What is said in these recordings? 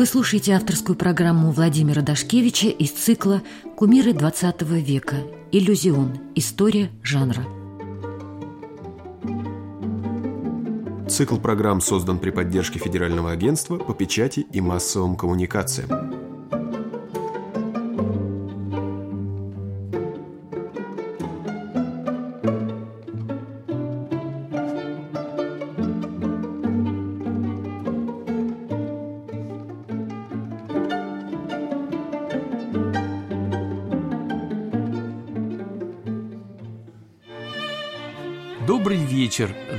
Вы слушаете авторскую программу Владимира Дашкевича из цикла «Кумиры XX века. Иллюзион. История жанра». Цикл программ создан при поддержке Федерального агентства по печати и массовым коммуникациям.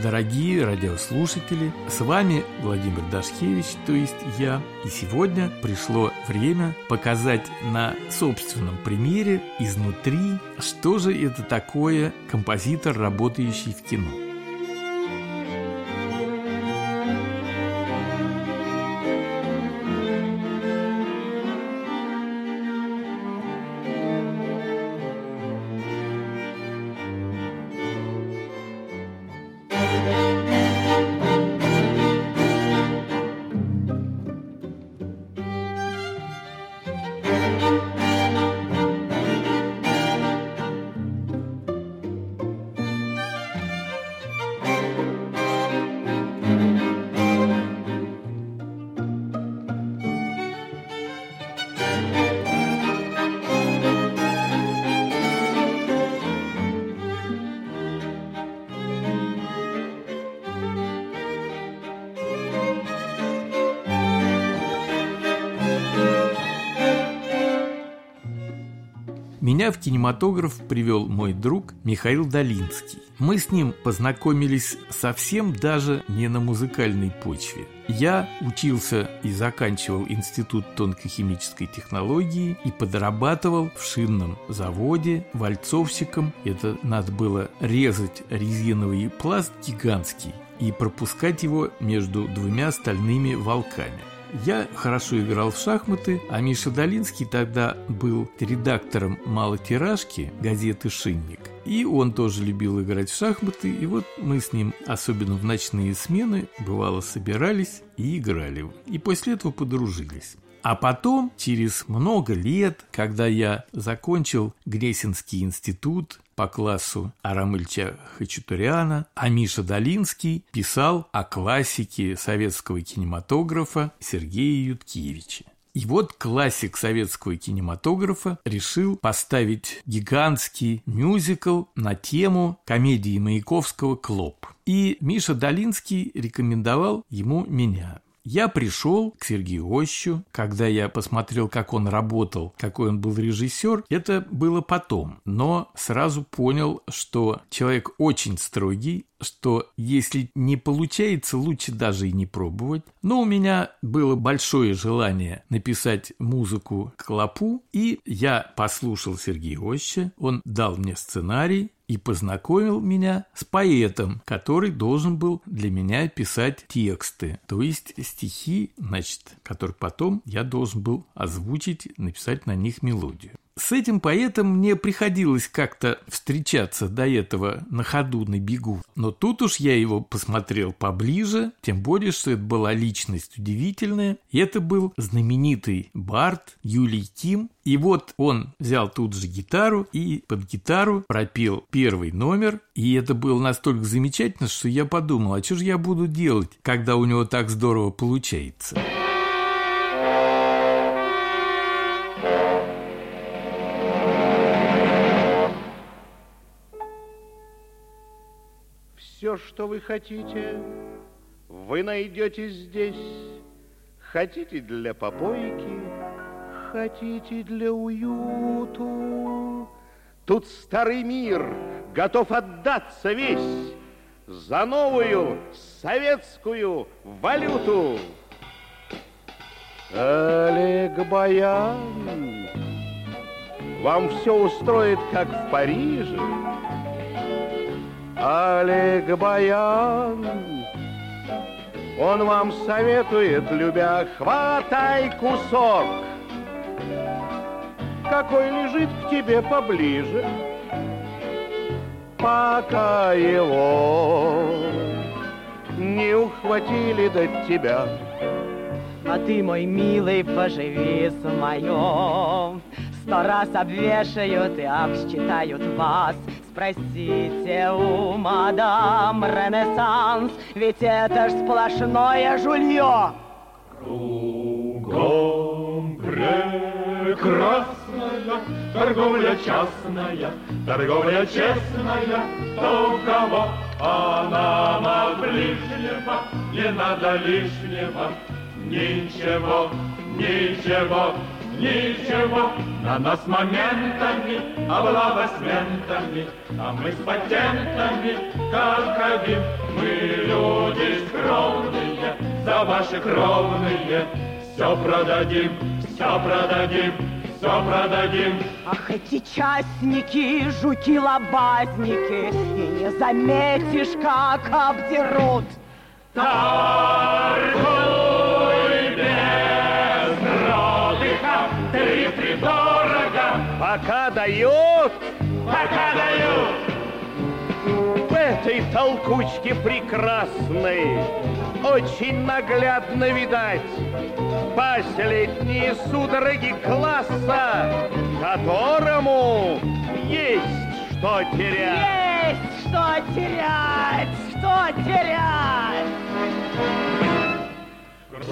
Дорогие радиослушатели. С вами Владимир Дашкевич, то есть я. И сегодня пришло время показать на собственном примере изнутри, что же это такое композитор, работающий в кино. Кинематограф привел мой друг Михаил Долинский. Мы с ним познакомились совсем даже не на музыкальной почве. Я учился и заканчивал Институт тонкохимической технологии и подрабатывал в шинном заводе вальцовщиком. Это надо было резать резиновый пласт гигантский и пропускать его между двумя стальными волками. Я хорошо играл в шахматы, а Миша Долинский тогда был редактором малотиражки газеты «Шинник». И он тоже любил играть в шахматы, и вот мы с ним, особенно в ночные смены, бывало собирались и играли. И после этого подружились. А потом, через много лет, когда я закончил Гресинский институт, по классу Арамыльча Хачатуряна, а Миша Долинский писал о классике советского кинематографа Сергея Юткевича. И вот классик советского кинематографа решил поставить гигантский мюзикл на тему комедии Маяковского «Клоп». И Миша Долинский рекомендовал ему меня. Я пришел к Сергею Ощу, когда я посмотрел, как он работал, какой он был режиссер, это было потом, но сразу понял, что человек очень строгий, что если не получается, лучше даже и не пробовать. Но у меня было большое желание написать музыку к лапу, и я послушал Сергея Оща, он дал мне сценарий, и познакомил меня с поэтом, который должен был для меня писать тексты, то есть стихи, значит, которые потом я должен был озвучить, написать на них мелодию. С этим поэтом мне приходилось как-то встречаться до этого на ходу, на бегу. Но тут уж я его посмотрел поближе, тем более, что это была личность удивительная. И это был знаменитый бард Юлий Ким. И вот он взял тут же гитару и под гитару пропел первый номер. И это было настолько замечательно, что я подумал, а что же я буду делать, когда у него так здорово получается. Все, что вы хотите, вы найдете здесь. Хотите для попойки, хотите для уюту. Тут старый мир готов отдаться весь за новую советскую валюту. Олег Баян, вам все устроит, как в Париже, Олег Баян. Он вам советует, любя, хватай кусок, какой лежит к тебе поближе, пока его не ухватили до тебя. А ты, мой милый, поживи с моем. Сто раз обвешают и обсчитают вас. Спросите у мадам Ренессанс, ведь это ж сплошное жулье. Кругом прекрасная торговля частная, торговля честная, то у кого она на ближнего, не надо лишнего, ничего, ничего, ничего, на нас моментами, аплодисментами, а мы с патентами, как один, мы люди скромные, за ваши кровные, все продадим, все продадим, все продадим. Ах, эти частники, жуки-лобазники, и не заметишь, как обдерут. Торгуй Пока дают, пока дают. в этой толкучке прекрасной очень наглядно видать последние судороги класса, которому есть что терять. Есть что терять, что терять.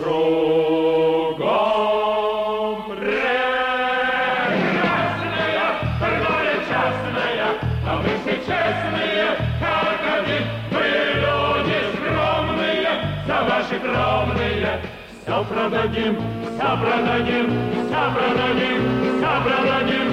Кругом Все продадим, все продадим, все продадим, все продадим,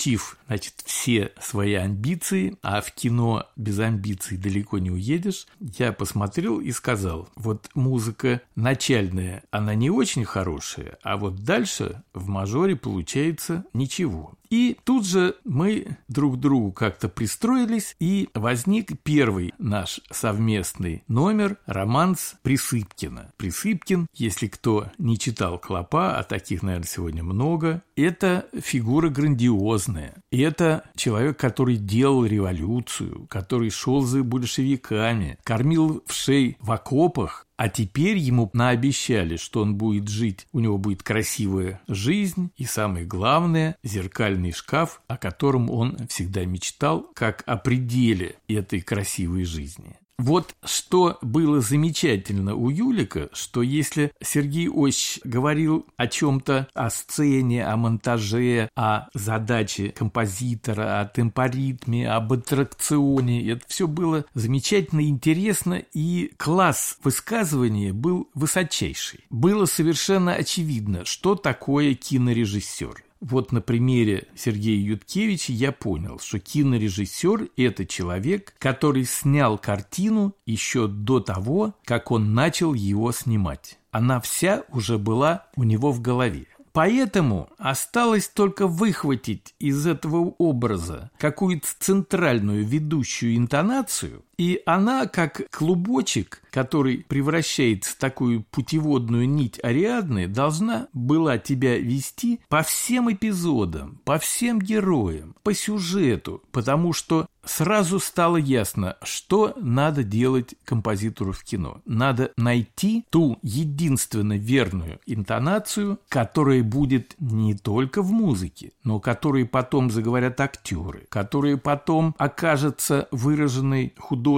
включив, значит, все свои амбиции, а в кино без амбиций далеко не уедешь, я посмотрел и сказал, вот музыка начальная, она не очень хорошая, а вот дальше в мажоре получается ничего. И тут же мы друг к другу как-то пристроились, и возник первый наш совместный номер «Романс Присыпкина». Присыпкин, если кто не читал «Клопа», а таких, наверное, сегодня много, это фигура грандиозная. Это человек, который делал революцию, который шел за большевиками, кормил вшей в окопах, а теперь ему наобещали, что он будет жить, у него будет красивая жизнь и, самое главное, зеркальный шкаф, о котором он всегда мечтал, как о пределе этой красивой жизни. Вот что было замечательно у Юлика, что если Сергей Ось говорил о чем-то, о сцене, о монтаже, о задаче композитора, о темпоритме, об аттракционе, это все было замечательно интересно, и класс высказывания был высочайший. Было совершенно очевидно, что такое кинорежиссер. Вот на примере Сергея Юткевича я понял, что кинорежиссер – это человек, который снял картину еще до того, как он начал его снимать. Она вся уже была у него в голове. Поэтому осталось только выхватить из этого образа какую-то центральную ведущую интонацию, и она, как клубочек, который превращается в такую путеводную нить Ариадны, должна была тебя вести по всем эпизодам, по всем героям, по сюжету, потому что сразу стало ясно, что надо делать композитору в кино. Надо найти ту единственно верную интонацию, которая будет не только в музыке, но которой потом заговорят актеры, которая потом окажется выраженной художником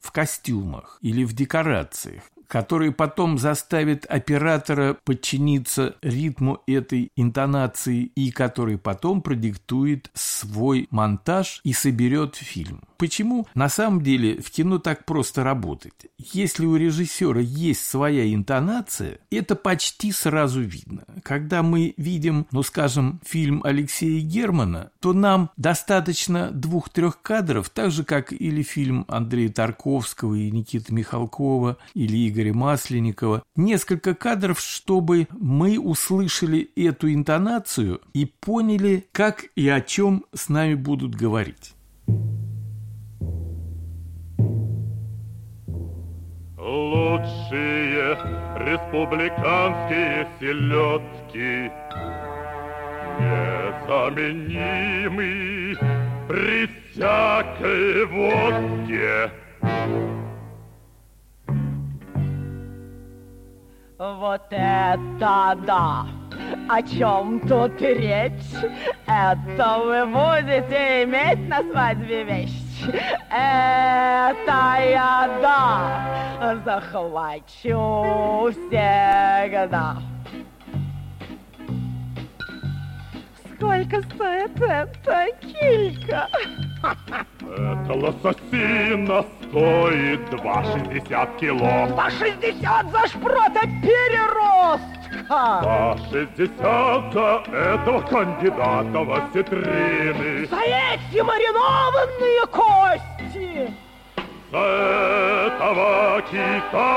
в костюмах или в декорациях, который потом заставит оператора подчиниться ритму этой интонации и который потом продиктует свой монтаж и соберет фильм. Почему на самом деле в кино так просто работать? Если у режиссера есть своя интонация, это почти сразу видно. Когда мы видим, ну скажем, фильм Алексея Германа, то нам достаточно двух-трех кадров, так же как или фильм Андрея Тарковского и Никиты Михалкова или Игоря Масленникова, несколько кадров, чтобы мы услышали эту интонацию и поняли, как и о чем с нами будут говорить. Лучшие республиканские селедки Незаменимы при всякой водке Вот это да! О чем тут речь? Это вы будете иметь на свадьбе вещь? Это я да захвачу всегда. Сколько стоит эта килька? Это лососина стоит 2,60 кило. 2,60 за шпрота переростка! 60 за этого кандидата в осетрины. За эти маринованные кости! За этого кита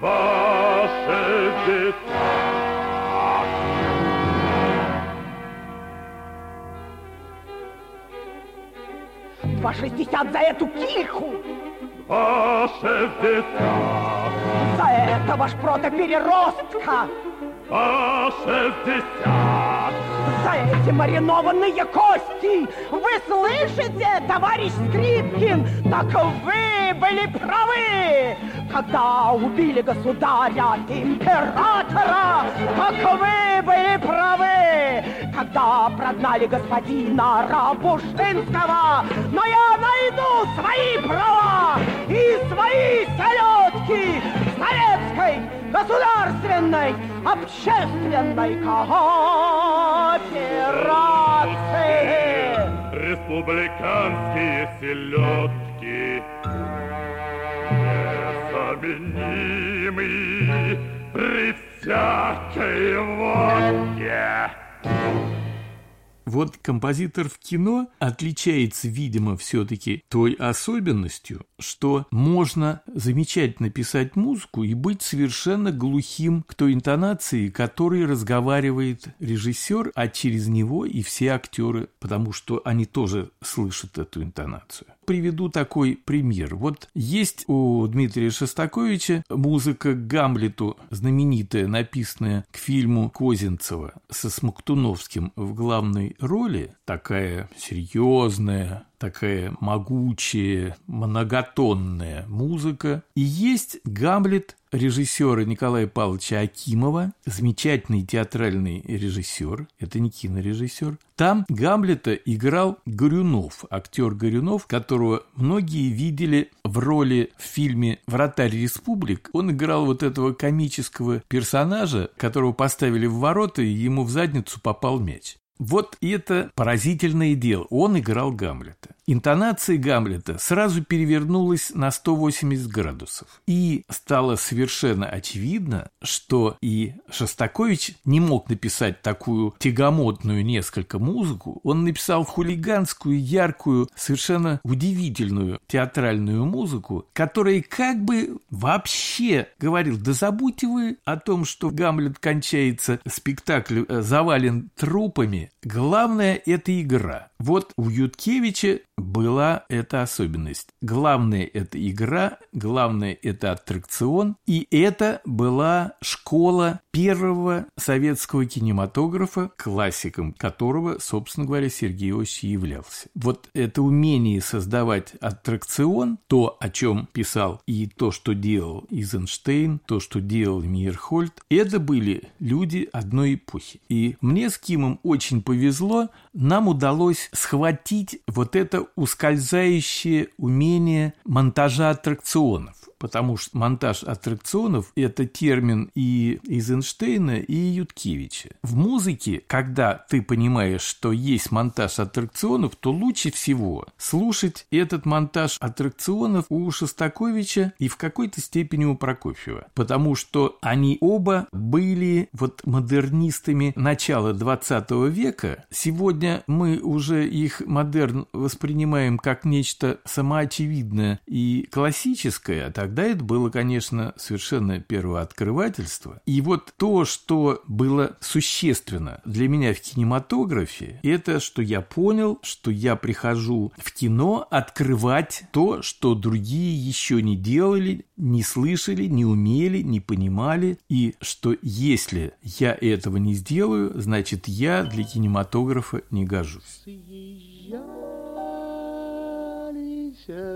2,60. Два шестьдесят за эту кильку! Два шестьдесят! За этого шпрота переростка! Два шестьдесят! За эти маринованные кости! Вы слышите, товарищ Скрипкин? Так вы были правы! Когда убили государя, императора, так вы были правы! Когда прогнали господина Рабушинского, но я найду свои права и свои селедки в советской государственной общественной кооперации. Республиканские селедки Незаменимы при всякой водке. Вот композитор в кино отличается, видимо, все-таки той особенностью, что можно замечательно писать музыку и быть совершенно глухим к той интонации, которой разговаривает режиссер, а через него и все актеры, потому что они тоже слышат эту интонацию приведу такой пример. Вот есть у Дмитрия Шостаковича музыка к Гамлету, знаменитая, написанная к фильму Козинцева со Смоктуновским в главной роли, такая серьезная, такая могучая, многотонная музыка. И есть Гамлет режиссера Николая Павловича Акимова, замечательный театральный режиссер, это не кинорежиссер. Там Гамлета играл Горюнов, актер Горюнов, которого многие видели в роли в фильме «Вратарь республик». Он играл вот этого комического персонажа, которого поставили в ворота, и ему в задницу попал мяч. Вот это поразительное дело. Он играл Гамлета. Интонация Гамлета сразу перевернулась на 180 градусов. И стало совершенно очевидно, что и Шостакович не мог написать такую тягомотную несколько музыку. Он написал хулиганскую, яркую, совершенно удивительную театральную музыку, которая как бы вообще говорил, да забудьте вы о том, что Гамлет кончается, спектакль э, завален трупами. Главное – это игра. Вот у Юткевича была эта особенность. Главное – это игра, главное – это аттракцион, и это была школа первого советского кинематографа, классиком которого, собственно говоря, Сергей Иосифович являлся. Вот это умение создавать аттракцион, то, о чем писал и то, что делал Изенштейн, то, что делал Мирхольд, это были люди одной эпохи. И мне с Кимом очень повезло, нам удалось схватить вот это ускользающее умение монтажа аттракционов. Потому что монтаж аттракционов – это термин и Эйзенштейна, и Юткевича. В музыке, когда ты понимаешь, что есть монтаж аттракционов, то лучше всего слушать этот монтаж аттракционов у Шостаковича и в какой-то степени у Прокофьева, потому что они оба были вот модернистами начала 20 века. Сегодня мы уже их модерн воспринимаем как нечто самоочевидное и классическое, а тогда это было, конечно, совершенно первооткрывательство. И вот то, что было существенно для меня в кинематографе, это что я понял, что я прихожу в кино открывать то, что другие еще не делали, не слышали, не умели, не понимали, и что если я этого не сделаю, значит я для кинематографа не гожусь.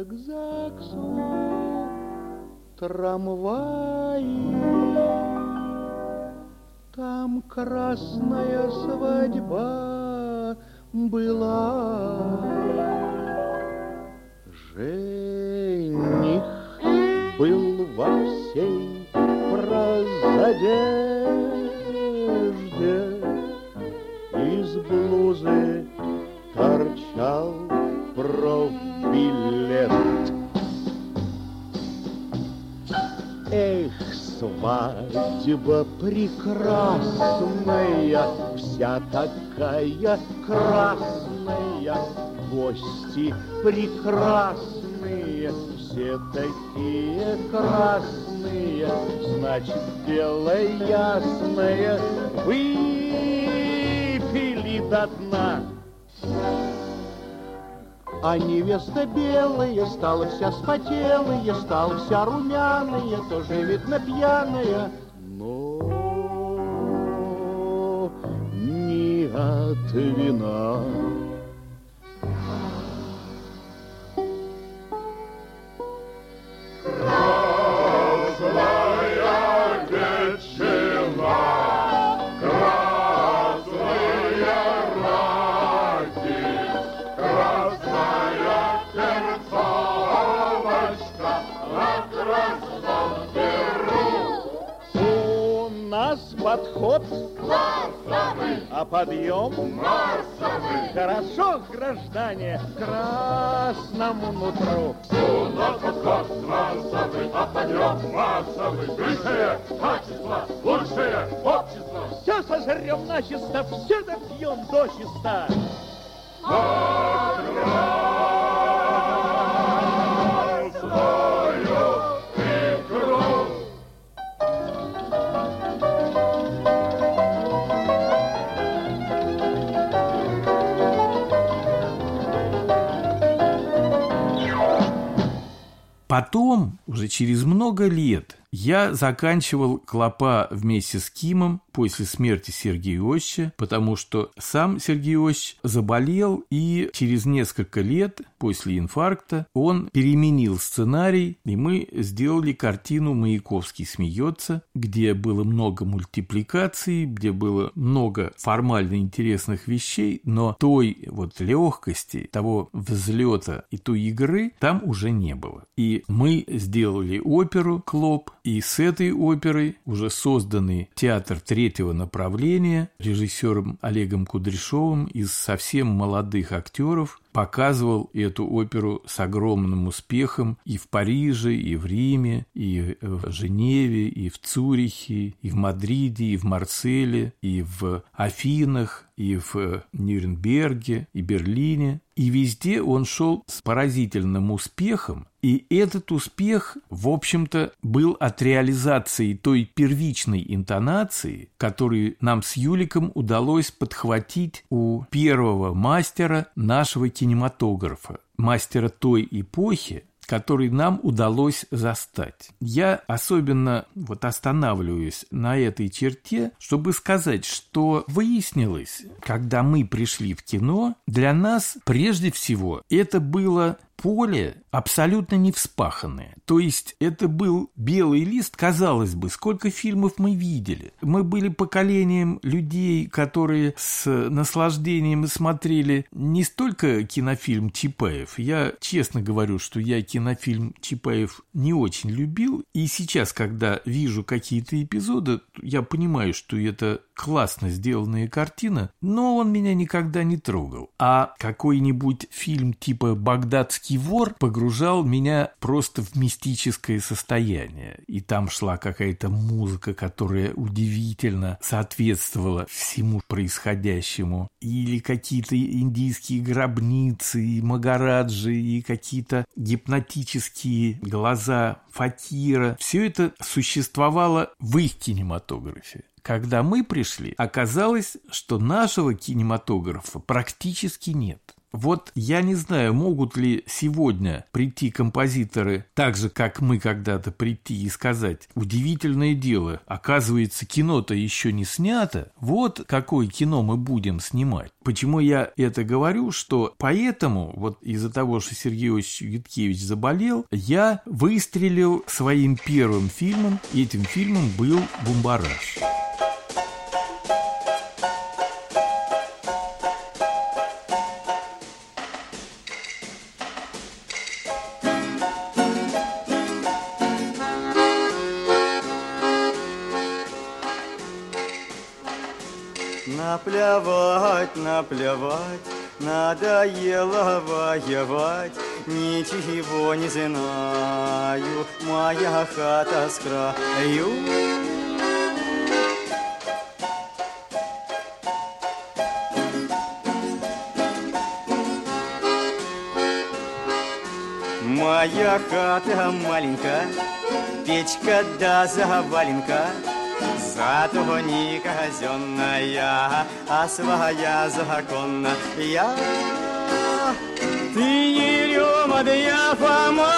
к ЗАГСу трамваи. Там красная свадьба была. Жених был во всей прозодежде, свадьба прекрасная, Вся такая красная, Гости прекрасные, Все такие красные, Значит, дело ясное, Выпили до дна. А невеста белая стала вся спотелая, стала вся румяная, тоже видно пьяная, но не от вина. Подход? Массовый. А подъем? Массовый. Хорошо, граждане, красному нутру. У нас подход массовый, а подъем массовый Высшее качество, лучшее общество. Все сожрем начисто, все допьем до чиста Потом, уже через много лет, я заканчивал клопа вместе с Кимом после смерти Сергея Иосича, потому что сам Сергей Иосич заболел, и через несколько лет после инфаркта он переменил сценарий, и мы сделали картину «Маяковский смеется», где было много мультипликаций, где было много формально интересных вещей, но той вот легкости, того взлета и той игры там уже не было. И мы сделали оперу «Клоп», и с этой оперой уже созданный театр третьего направления режиссером Олегом Кудряшовым из совсем молодых актеров показывал эту оперу с огромным успехом и в Париже, и в Риме, и в Женеве, и в Цюрихе, и в Мадриде, и в Марселе, и в Афинах, и в Нюрнберге, и Берлине. И везде он шел с поразительным успехом, и этот успех, в общем-то, был от реализации той первичной интонации, которую нам с Юликом удалось подхватить у первого мастера нашего кино кинематографа, мастера той эпохи, который нам удалось застать. Я особенно вот останавливаюсь на этой черте, чтобы сказать, что выяснилось, когда мы пришли в кино, для нас прежде всего это было поле абсолютно не вспаханное. То есть это был белый лист, казалось бы, сколько фильмов мы видели. Мы были поколением людей, которые с наслаждением смотрели не столько кинофильм Чапаев. Я честно говорю, что я кинофильм Чапаев не очень любил. И сейчас, когда вижу какие-то эпизоды, я понимаю, что это классно сделанная картина, но он меня никогда не трогал. А какой-нибудь фильм типа «Багдадский вор» погружал меня просто в мистическое состояние. И там шла какая-то музыка, которая удивительно соответствовала всему происходящему. Или какие-то индийские гробницы, и Магараджи, и какие-то гипнотические глаза Факира. Все это существовало в их кинематографе. Когда мы пришли, оказалось, что нашего кинематографа практически нет. Вот я не знаю, могут ли сегодня прийти композиторы так же, как мы когда-то прийти и сказать, удивительное дело, оказывается, кино-то еще не снято, вот какое кино мы будем снимать. Почему я это говорю, что поэтому, вот из-за того, что Сергей Юткевич заболел, я выстрелил своим первым фильмом, и этим фильмом был «Бумбараж». Наплевать, наплевать, надоело воевать, Ничего не знаю, моя хата с краю. Моя хата маленькая, печка да заваленка, Зато не казенная, а своя законная. Ты не рема, да я Фома,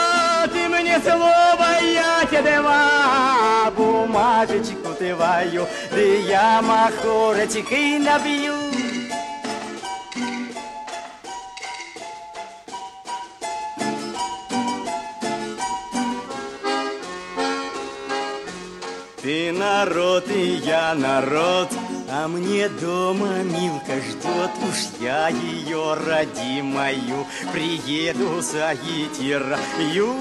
ты мне слово, я тебе два. Бумажечку ты ваю, да я махорочкой набью. Народ, а мне дома Милка ждет, уж я ее родимою приеду заить и раю.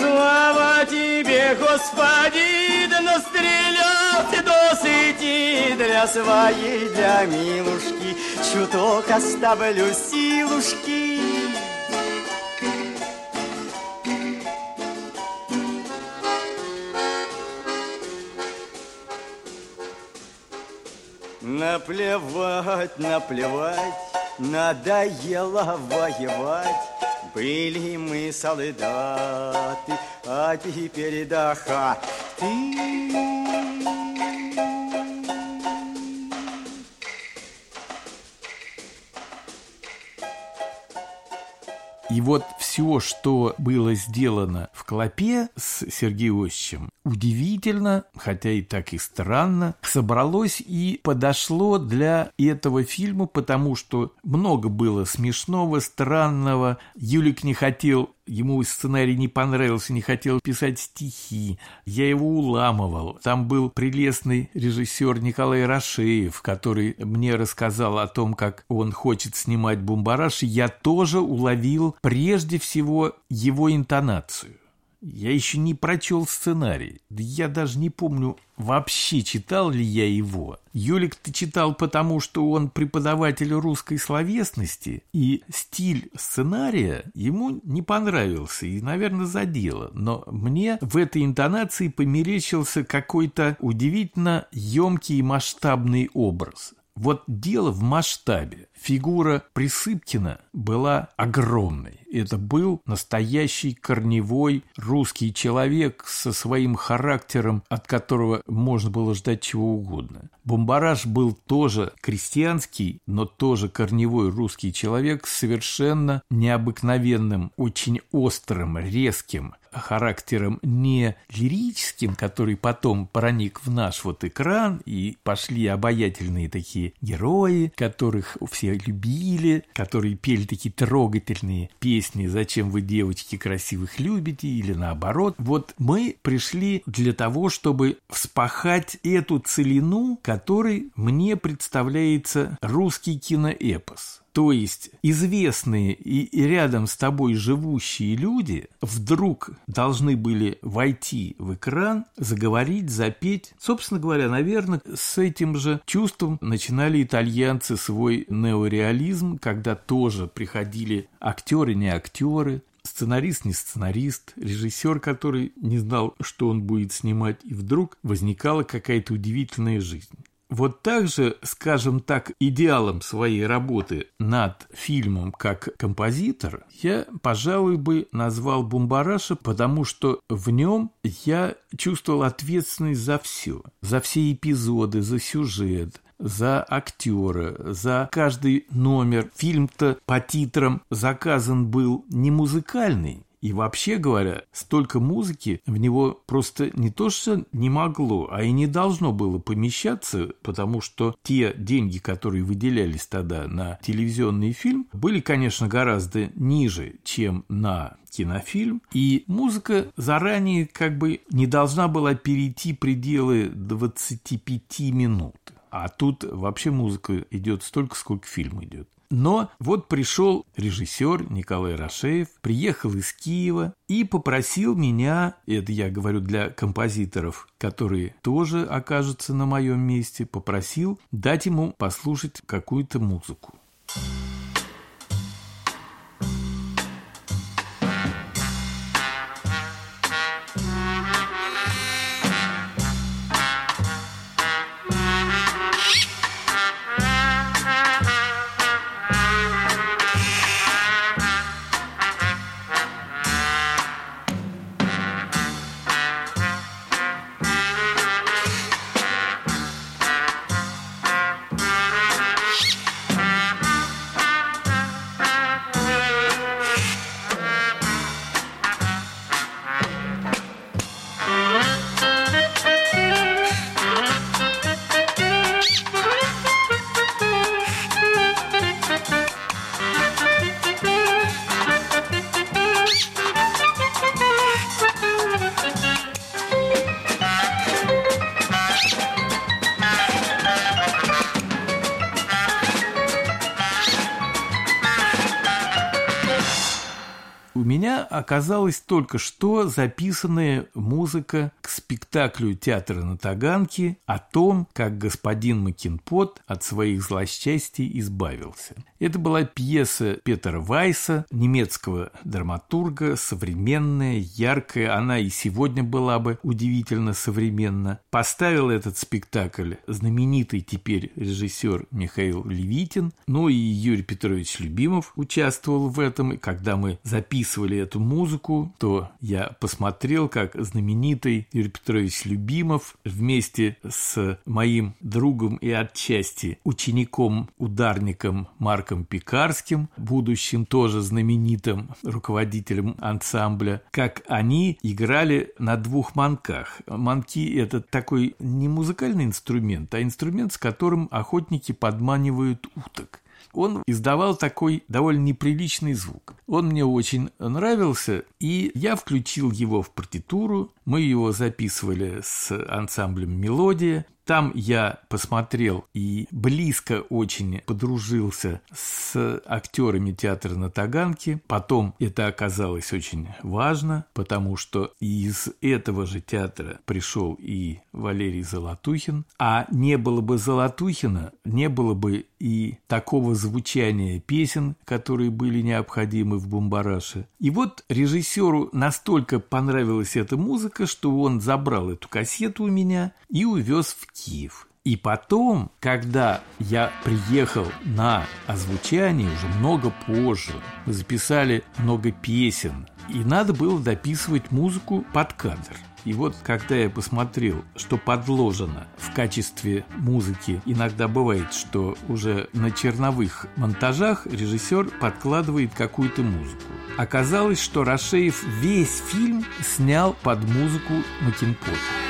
Слава тебе, Господи, да настрелял ты досыти для своей, для милушки, чуток оставлю силушки. Наплевать, наплевать, надоело воевать. Были мы солдаты, а теперь да ты. И вот все, что было сделано в Клопе с Сергеем Осичем, удивительно, хотя и так и странно, собралось и подошло для этого фильма, потому что много было смешного, странного. Юлик не хотел ему сценарий не понравился, не хотел писать стихи. Я его уламывал. Там был прелестный режиссер Николай Рашеев, который мне рассказал о том, как он хочет снимать бумбараш. Я тоже уловил прежде всего его интонацию. Я еще не прочел сценарий. Да я даже не помню, вообще читал ли я его. Юлик ты читал потому, что он преподаватель русской словесности, и стиль сценария ему не понравился и, наверное, задело. Но мне в этой интонации померещился какой-то удивительно емкий и масштабный образ. Вот дело в масштабе. Фигура Присыпкина была огромной. Это был настоящий корневой русский человек со своим характером, от которого можно было ждать чего угодно. Бомбараж был тоже крестьянский, но тоже корневой русский человек с совершенно необыкновенным, очень острым, резким характером не лирическим, который потом проник в наш вот экран, и пошли обаятельные такие герои, которых все любили, которые пели такие трогательные песни «Зачем вы, девочки, красивых любите?» или наоборот. Вот мы пришли для того, чтобы вспахать эту целину, которой мне представляется русский киноэпос. То есть известные и рядом с тобой живущие люди вдруг должны были войти в экран, заговорить, запеть. Собственно говоря, наверное, с этим же чувством начинали итальянцы свой неореализм, когда тоже приходили актеры, не актеры, сценарист не сценарист, режиссер, который не знал, что он будет снимать, и вдруг возникала какая-то удивительная жизнь. Вот так же, скажем так, идеалом своей работы над фильмом как композитор я, пожалуй, бы назвал Бумбараша, потому что в нем я чувствовал ответственность за все, за все эпизоды, за сюжет, за актера, за каждый номер. Фильм-то по титрам заказан был не музыкальный, и вообще говоря, столько музыки в него просто не то что не могло, а и не должно было помещаться, потому что те деньги, которые выделялись тогда на телевизионный фильм, были, конечно, гораздо ниже, чем на кинофильм, и музыка заранее как бы не должна была перейти пределы 25 минут. А тут вообще музыка идет столько, сколько фильм идет. Но вот пришел режиссер Николай Рашеев, приехал из Киева и попросил меня, это я говорю для композиторов, которые тоже окажутся на моем месте, попросил дать ему послушать какую-то музыку. Оказалась только что записанная музыка к спектаклю театра на Таганке о том, как господин Макинпот от своих злосчастий избавился. Это была пьеса Петера Вайса, немецкого драматурга, современная, яркая, она и сегодня была бы удивительно современна. Поставил этот спектакль знаменитый теперь режиссер Михаил Левитин, ну и Юрий Петрович Любимов участвовал в этом, и когда мы записывали эту музыку, то я посмотрел, как знаменитый Юрий Петрович Любимов вместе с моим другом и отчасти учеником-ударником Марком Пекарским, будущим тоже знаменитым руководителем ансамбля, как они играли на двух манках. Манки – это такой не музыкальный инструмент, а инструмент, с которым охотники подманивают уток он издавал такой довольно неприличный звук. Он мне очень нравился, и я включил его в партитуру. Мы его записывали с ансамблем «Мелодия». Там я посмотрел и близко очень подружился с актерами театра на Таганке. Потом это оказалось очень важно, потому что из этого же театра пришел и Валерий Золотухин. А не было бы Золотухина, не было бы и такого звучания песен, которые были необходимы в Бумбараше. И вот режиссеру настолько понравилась эта музыка, что он забрал эту кассету у меня и увез в Киев. И потом, когда я приехал на озвучание уже много позже, мы записали много песен, и надо было дописывать музыку под кадр. И вот когда я посмотрел, что подложено в качестве музыки, иногда бывает, что уже на черновых монтажах режиссер подкладывает какую-то музыку. Оказалось, что Рашеев весь фильм снял под музыку Макинпота.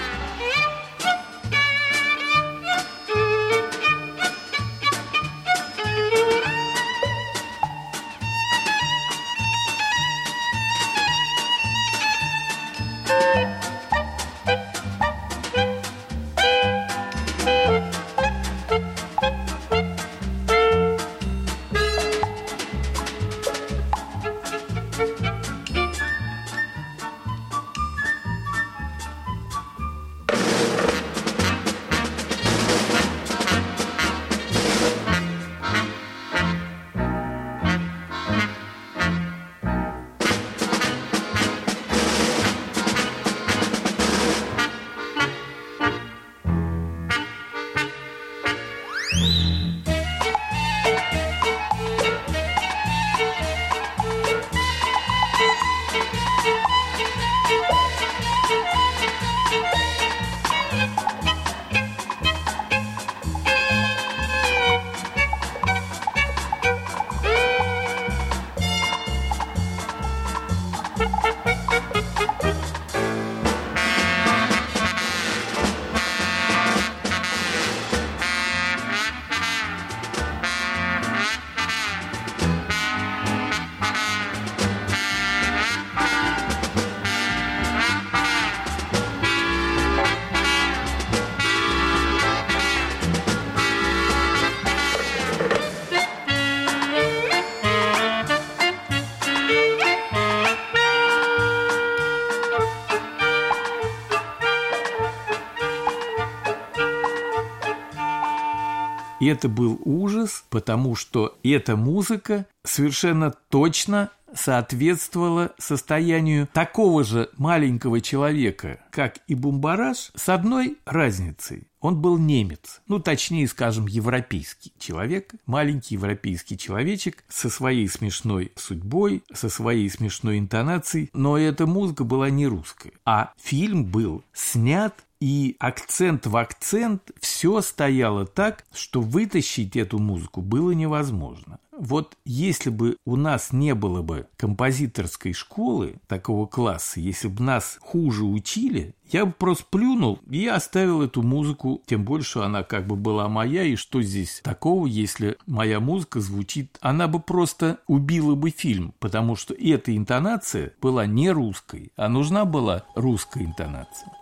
Это был ужас, потому что эта музыка совершенно точно соответствовала состоянию такого же маленького человека, как и Бумбараш, с одной разницей. Он был немец, ну, точнее, скажем, европейский человек, маленький европейский человечек со своей смешной судьбой, со своей смешной интонацией, но эта музыка была не русская. А фильм был снят и акцент в акцент все стояло так, что вытащить эту музыку было невозможно. Вот если бы у нас не было бы композиторской школы такого класса, если бы нас хуже учили, я бы просто плюнул и оставил эту музыку, тем больше она как бы была моя, и что здесь такого, если моя музыка звучит, она бы просто убила бы фильм, потому что эта интонация была не русской, а нужна была русская интонация.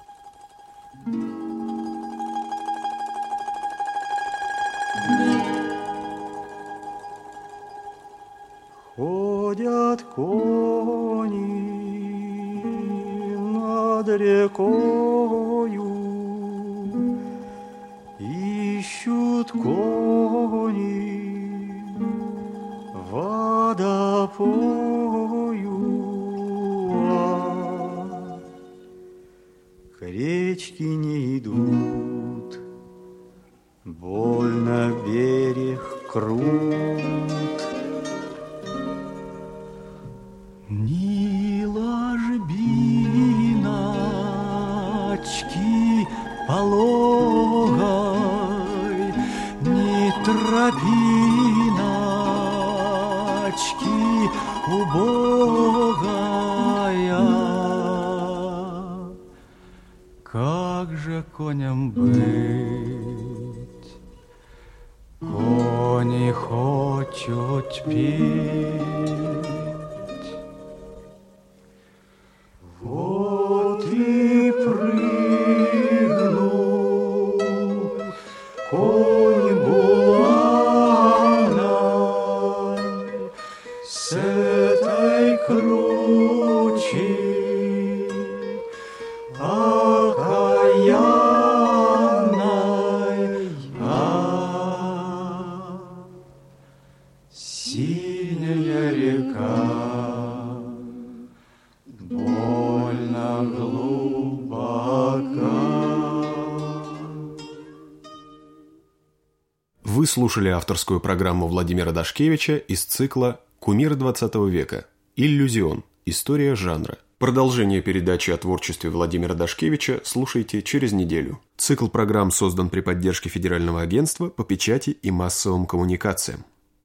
Ходят кони над рекою, ищут кони водопою. К речке не идут, Больно берег крут. Ни ложбиночки пологой, Ни тропиночки убогая, как же коням быть? Кони хочут петь. Слушали авторскую программу Владимира Дашкевича из цикла «Кумир XX века. Иллюзион. История жанра». Продолжение передачи о творчестве Владимира Дашкевича слушайте через неделю. Цикл программ создан при поддержке Федерального агентства по печати и массовым коммуникациям.